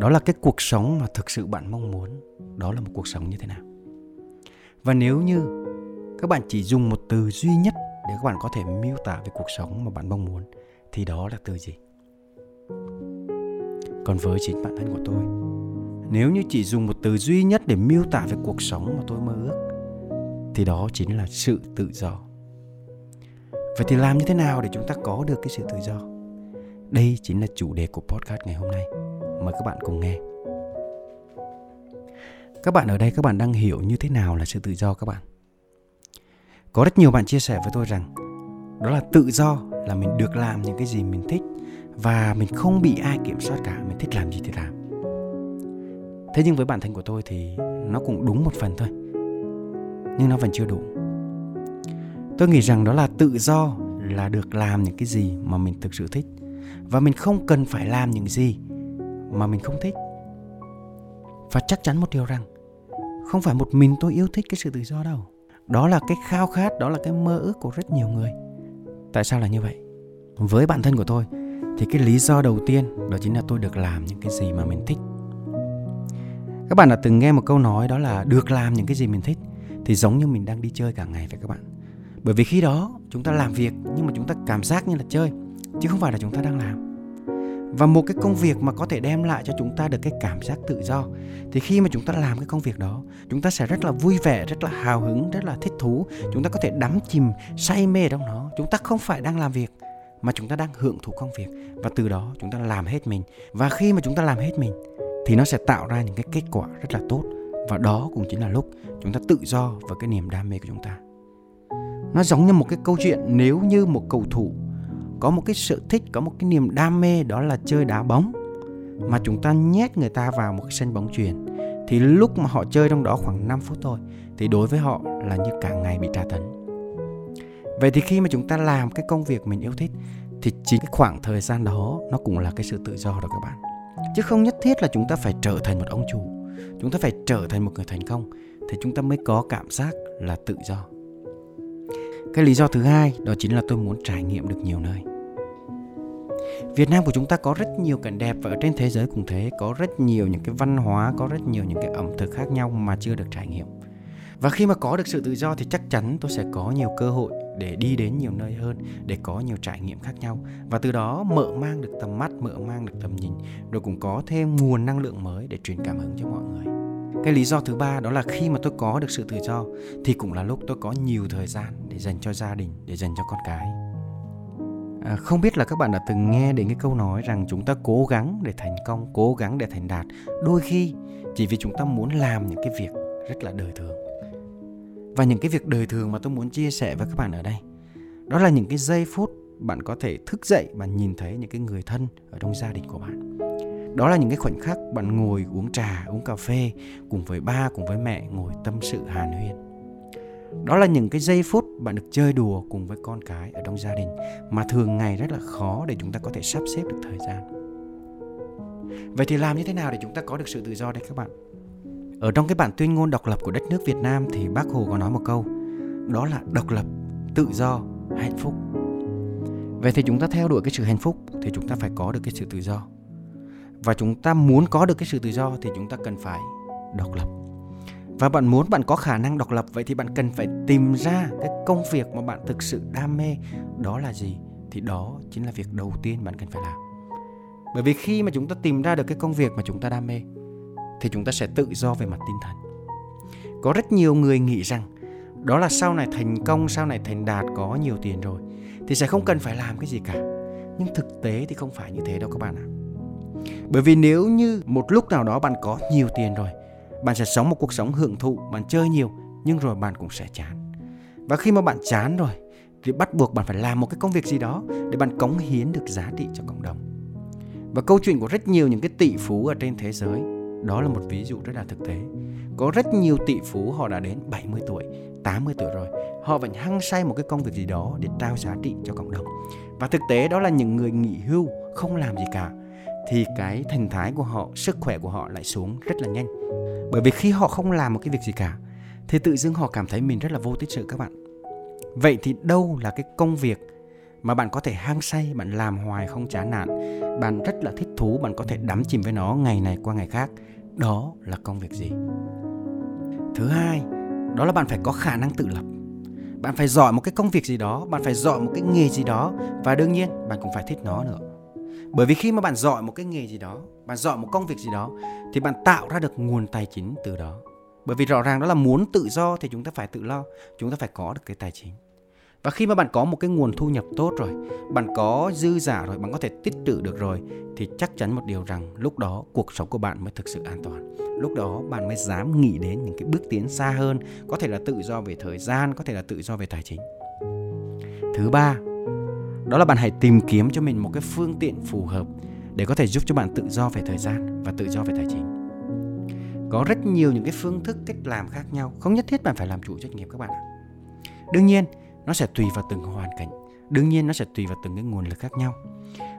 đó là cái cuộc sống mà thực sự bạn mong muốn. Đó là một cuộc sống như thế nào? Và nếu như các bạn chỉ dùng một từ duy nhất để các bạn có thể miêu tả về cuộc sống mà bạn mong muốn, thì đó là từ gì? Còn với chính bản thân của tôi, nếu như chỉ dùng một từ duy nhất để miêu tả về cuộc sống mà tôi mơ ước, thì đó chính là sự tự do. Vậy thì làm như thế nào để chúng ta có được cái sự tự do? Đây chính là chủ đề của podcast ngày hôm nay. Mời các bạn cùng nghe. Các bạn ở đây các bạn đang hiểu như thế nào là sự tự do các bạn? Có rất nhiều bạn chia sẻ với tôi rằng đó là tự do là mình được làm những cái gì mình thích và mình không bị ai kiểm soát cả, mình thích làm gì thì làm. Thế nhưng với bản thân của tôi thì nó cũng đúng một phần thôi. Nhưng nó vẫn chưa đủ. Tôi nghĩ rằng đó là tự do là được làm những cái gì mà mình thực sự thích và mình không cần phải làm những gì mà mình không thích. Và chắc chắn một điều rằng, không phải một mình tôi yêu thích cái sự tự do đâu. Đó là cái khao khát, đó là cái mơ ước của rất nhiều người. Tại sao là như vậy? Với bản thân của tôi, thì cái lý do đầu tiên đó chính là tôi được làm những cái gì mà mình thích. Các bạn đã từng nghe một câu nói đó là được làm những cái gì mình thích thì giống như mình đang đi chơi cả ngày phải các bạn? Bởi vì khi đó chúng ta làm việc nhưng mà chúng ta cảm giác như là chơi, chứ không phải là chúng ta đang làm và một cái công việc mà có thể đem lại cho chúng ta được cái cảm giác tự do. Thì khi mà chúng ta làm cái công việc đó, chúng ta sẽ rất là vui vẻ, rất là hào hứng, rất là thích thú. Chúng ta có thể đắm chìm, say mê trong nó. Chúng ta không phải đang làm việc, mà chúng ta đang hưởng thụ công việc. Và từ đó chúng ta làm hết mình. Và khi mà chúng ta làm hết mình, thì nó sẽ tạo ra những cái kết quả rất là tốt. Và đó cũng chính là lúc chúng ta tự do với cái niềm đam mê của chúng ta. Nó giống như một cái câu chuyện, nếu như một cầu thủ có một cái sự thích, có một cái niềm đam mê đó là chơi đá bóng. Mà chúng ta nhét người ta vào một cái sân bóng chuyền. Thì lúc mà họ chơi trong đó khoảng 5 phút thôi, thì đối với họ là như cả ngày bị tra tấn. Vậy thì khi mà chúng ta làm cái công việc mình yêu thích, thì chính cái khoảng thời gian đó nó cũng là cái sự tự do đó các bạn. Chứ không nhất thiết là chúng ta phải trở thành một ông chủ. Chúng ta phải trở thành một người thành công, thì chúng ta mới có cảm giác là tự do. Cái lý do thứ hai đó chính là tôi muốn trải nghiệm được nhiều nơi. Việt Nam của chúng ta có rất nhiều cảnh đẹp và ở trên thế giới cũng thế, có rất nhiều những cái văn hóa, có rất nhiều những cái ẩm thực khác nhau mà chưa được trải nghiệm. Và khi mà có được sự tự do thì chắc chắn tôi sẽ có nhiều cơ hội để đi đến nhiều nơi hơn, để có nhiều trải nghiệm khác nhau và từ đó mở mang được tầm mắt, mở mang được tầm nhìn, rồi cũng có thêm nguồn năng lượng mới để truyền cảm hứng cho mọi người. Cái lý do thứ ba đó là khi mà tôi có được sự tự do thì cũng là lúc tôi có nhiều thời gian để dành cho gia đình, để dành cho con cái À, không biết là các bạn đã từng nghe đến cái câu nói rằng chúng ta cố gắng để thành công, cố gắng để thành đạt. Đôi khi chỉ vì chúng ta muốn làm những cái việc rất là đời thường. Và những cái việc đời thường mà tôi muốn chia sẻ với các bạn ở đây, đó là những cái giây phút bạn có thể thức dậy và nhìn thấy những cái người thân ở trong gia đình của bạn. Đó là những cái khoảnh khắc bạn ngồi uống trà, uống cà phê cùng với ba, cùng với mẹ ngồi tâm sự hàn huyên đó là những cái giây phút bạn được chơi đùa cùng với con cái ở trong gia đình mà thường ngày rất là khó để chúng ta có thể sắp xếp được thời gian. Vậy thì làm như thế nào để chúng ta có được sự tự do đây các bạn? Ở trong cái bản tuyên ngôn độc lập của đất nước Việt Nam thì bác Hồ có nói một câu, đó là độc lập, tự do, hạnh phúc. Vậy thì chúng ta theo đuổi cái sự hạnh phúc thì chúng ta phải có được cái sự tự do. Và chúng ta muốn có được cái sự tự do thì chúng ta cần phải độc lập và bạn muốn bạn có khả năng độc lập, vậy thì bạn cần phải tìm ra cái công việc mà bạn thực sự đam mê. Đó là gì? Thì đó chính là việc đầu tiên bạn cần phải làm. Bởi vì khi mà chúng ta tìm ra được cái công việc mà chúng ta đam mê, thì chúng ta sẽ tự do về mặt tinh thần. Có rất nhiều người nghĩ rằng, đó là sau này thành công, sau này thành đạt, có nhiều tiền rồi, thì sẽ không cần phải làm cái gì cả. Nhưng thực tế thì không phải như thế đâu các bạn ạ. Bởi vì nếu như một lúc nào đó bạn có nhiều tiền rồi bạn sẽ sống một cuộc sống hưởng thụ bạn chơi nhiều nhưng rồi bạn cũng sẽ chán và khi mà bạn chán rồi thì bắt buộc bạn phải làm một cái công việc gì đó để bạn cống hiến được giá trị cho cộng đồng và câu chuyện của rất nhiều những cái tỷ phú ở trên thế giới đó là một ví dụ rất là thực tế. Có rất nhiều tỷ phú họ đã đến 70 tuổi, 80 tuổi rồi, họ vẫn hăng say một cái công việc gì đó để trao giá trị cho cộng đồng. Và thực tế đó là những người nghỉ hưu không làm gì cả thì cái thần thái của họ, sức khỏe của họ lại xuống rất là nhanh. Bởi vì khi họ không làm một cái việc gì cả thì tự dưng họ cảm thấy mình rất là vô tích sự các bạn. Vậy thì đâu là cái công việc mà bạn có thể hăng say, bạn làm hoài không chán nản, bạn rất là thích thú, bạn có thể đắm chìm với nó ngày này qua ngày khác. Đó là công việc gì? Thứ hai, đó là bạn phải có khả năng tự lập. Bạn phải giỏi một cái công việc gì đó, bạn phải giỏi một cái nghề gì đó và đương nhiên bạn cũng phải thích nó nữa. Bởi vì khi mà bạn giỏi một cái nghề gì đó, bạn giỏi một công việc gì đó thì bạn tạo ra được nguồn tài chính từ đó. Bởi vì rõ ràng đó là muốn tự do thì chúng ta phải tự lo, chúng ta phải có được cái tài chính. Và khi mà bạn có một cái nguồn thu nhập tốt rồi, bạn có dư giả rồi, bạn có thể tích trữ được rồi thì chắc chắn một điều rằng lúc đó cuộc sống của bạn mới thực sự an toàn. Lúc đó bạn mới dám nghĩ đến những cái bước tiến xa hơn, có thể là tự do về thời gian, có thể là tự do về tài chính. Thứ ba, đó là bạn hãy tìm kiếm cho mình một cái phương tiện phù hợp để có thể giúp cho bạn tự do về thời gian và tự do về tài chính. Có rất nhiều những cái phương thức cách làm khác nhau, không nhất thiết bạn phải làm chủ doanh nghiệp các bạn ạ. Đương nhiên, nó sẽ tùy vào từng hoàn cảnh đương nhiên nó sẽ tùy vào từng cái nguồn lực khác nhau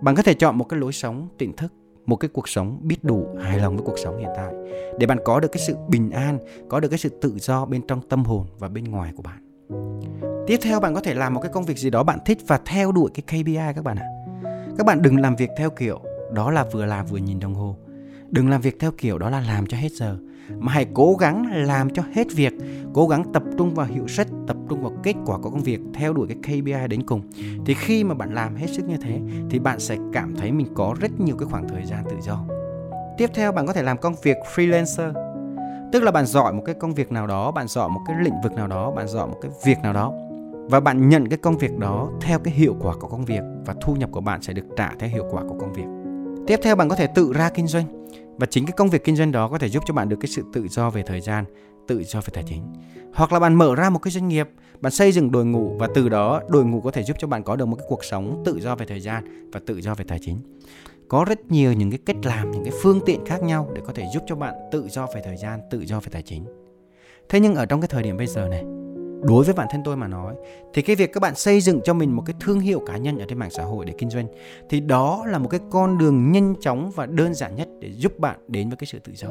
bạn có thể chọn một cái lối sống tỉnh thức một cái cuộc sống biết đủ hài lòng với cuộc sống hiện tại để bạn có được cái sự bình an có được cái sự tự do bên trong tâm hồn và bên ngoài của bạn tiếp theo bạn có thể làm một cái công việc gì đó bạn thích và theo đuổi cái KPI các bạn ạ. Các bạn đừng làm việc theo kiểu, đó là vừa làm vừa nhìn đồng hồ. Đừng làm việc theo kiểu, đó là làm cho hết giờ. Mà hãy cố gắng làm cho hết việc, cố gắng tập trung vào hiệu suất, tập trung vào kết quả của công việc, theo đuổi cái KPI đến cùng. Thì khi mà bạn làm hết sức như thế, thì bạn sẽ cảm thấy mình có rất nhiều cái khoảng thời gian tự do. Tiếp theo bạn có thể làm công việc freelancer. Tức là bạn giỏi một cái công việc nào đó, bạn giỏi một cái lĩnh vực nào đó, bạn giỏi một cái việc nào đó và bạn nhận cái công việc đó theo cái hiệu quả của công việc và thu nhập của bạn sẽ được trả theo hiệu quả của công việc tiếp theo bạn có thể tự ra kinh doanh và chính cái công việc kinh doanh đó có thể giúp cho bạn được cái sự tự do về thời gian, tự do về tài chính. Hoặc là bạn mở ra một cái doanh nghiệp, bạn xây dựng đội ngũ và từ đó đội ngũ có thể giúp cho bạn có được một cái cuộc sống tự do về thời gian và tự do về tài chính. Có rất nhiều những cái cách làm, những cái phương tiện khác nhau để có thể giúp cho bạn tự do về thời gian, tự do về tài chính. Thế nhưng ở trong cái thời điểm bây giờ này, đối với bản thân tôi mà nói, thì cái việc các bạn xây dựng cho mình một cái thương hiệu cá nhân ở trên mạng xã hội để kinh doanh, thì đó là một cái con đường nhanh chóng và đơn giản nhất để giúp bạn đến với cái sự tự do.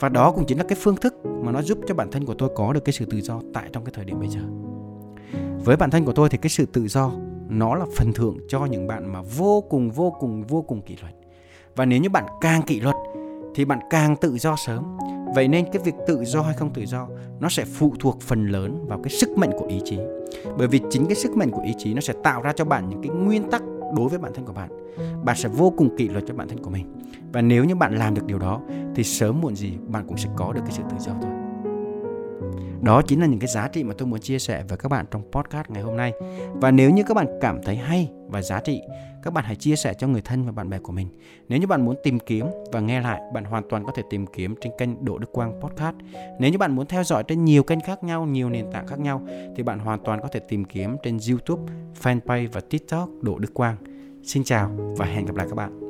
Và đó cũng chính là cái phương thức mà nó giúp cho bản thân của tôi có được cái sự tự do tại trong cái thời điểm bây giờ. Với bản thân của tôi thì cái sự tự do, nó là phần thưởng cho những bạn mà vô cùng vô cùng vô cùng kỷ luật. Và nếu như bạn càng kỷ luật, thì bạn càng tự do sớm vậy nên cái việc tự do hay không tự do, nó sẽ phụ thuộc phần lớn vào cái sức mạnh của ý chí. Bởi vì chính cái sức mạnh của ý chí nó sẽ tạo ra cho bạn những cái nguyên tắc đối với bản thân của bạn. Bạn sẽ vô cùng kỷ luật cho bản thân của mình. Và nếu như bạn làm được điều đó, thì sớm muộn gì bạn cũng sẽ có được cái sự tự do thôi đó chính là những cái giá trị mà tôi muốn chia sẻ với các bạn trong podcast ngày hôm nay. Và nếu như các bạn cảm thấy hay và giá trị, các bạn hãy chia sẻ cho người thân và bạn bè của mình. Nếu như bạn muốn tìm kiếm và nghe lại, bạn hoàn toàn có thể tìm kiếm trên kênh Đỗ Đức Quang Podcast. Nếu như bạn muốn theo dõi trên nhiều kênh khác nhau, nhiều nền tảng khác nhau thì bạn hoàn toàn có thể tìm kiếm trên YouTube, fanpage và TikTok Đỗ Đức Quang. Xin chào và hẹn gặp lại các bạn.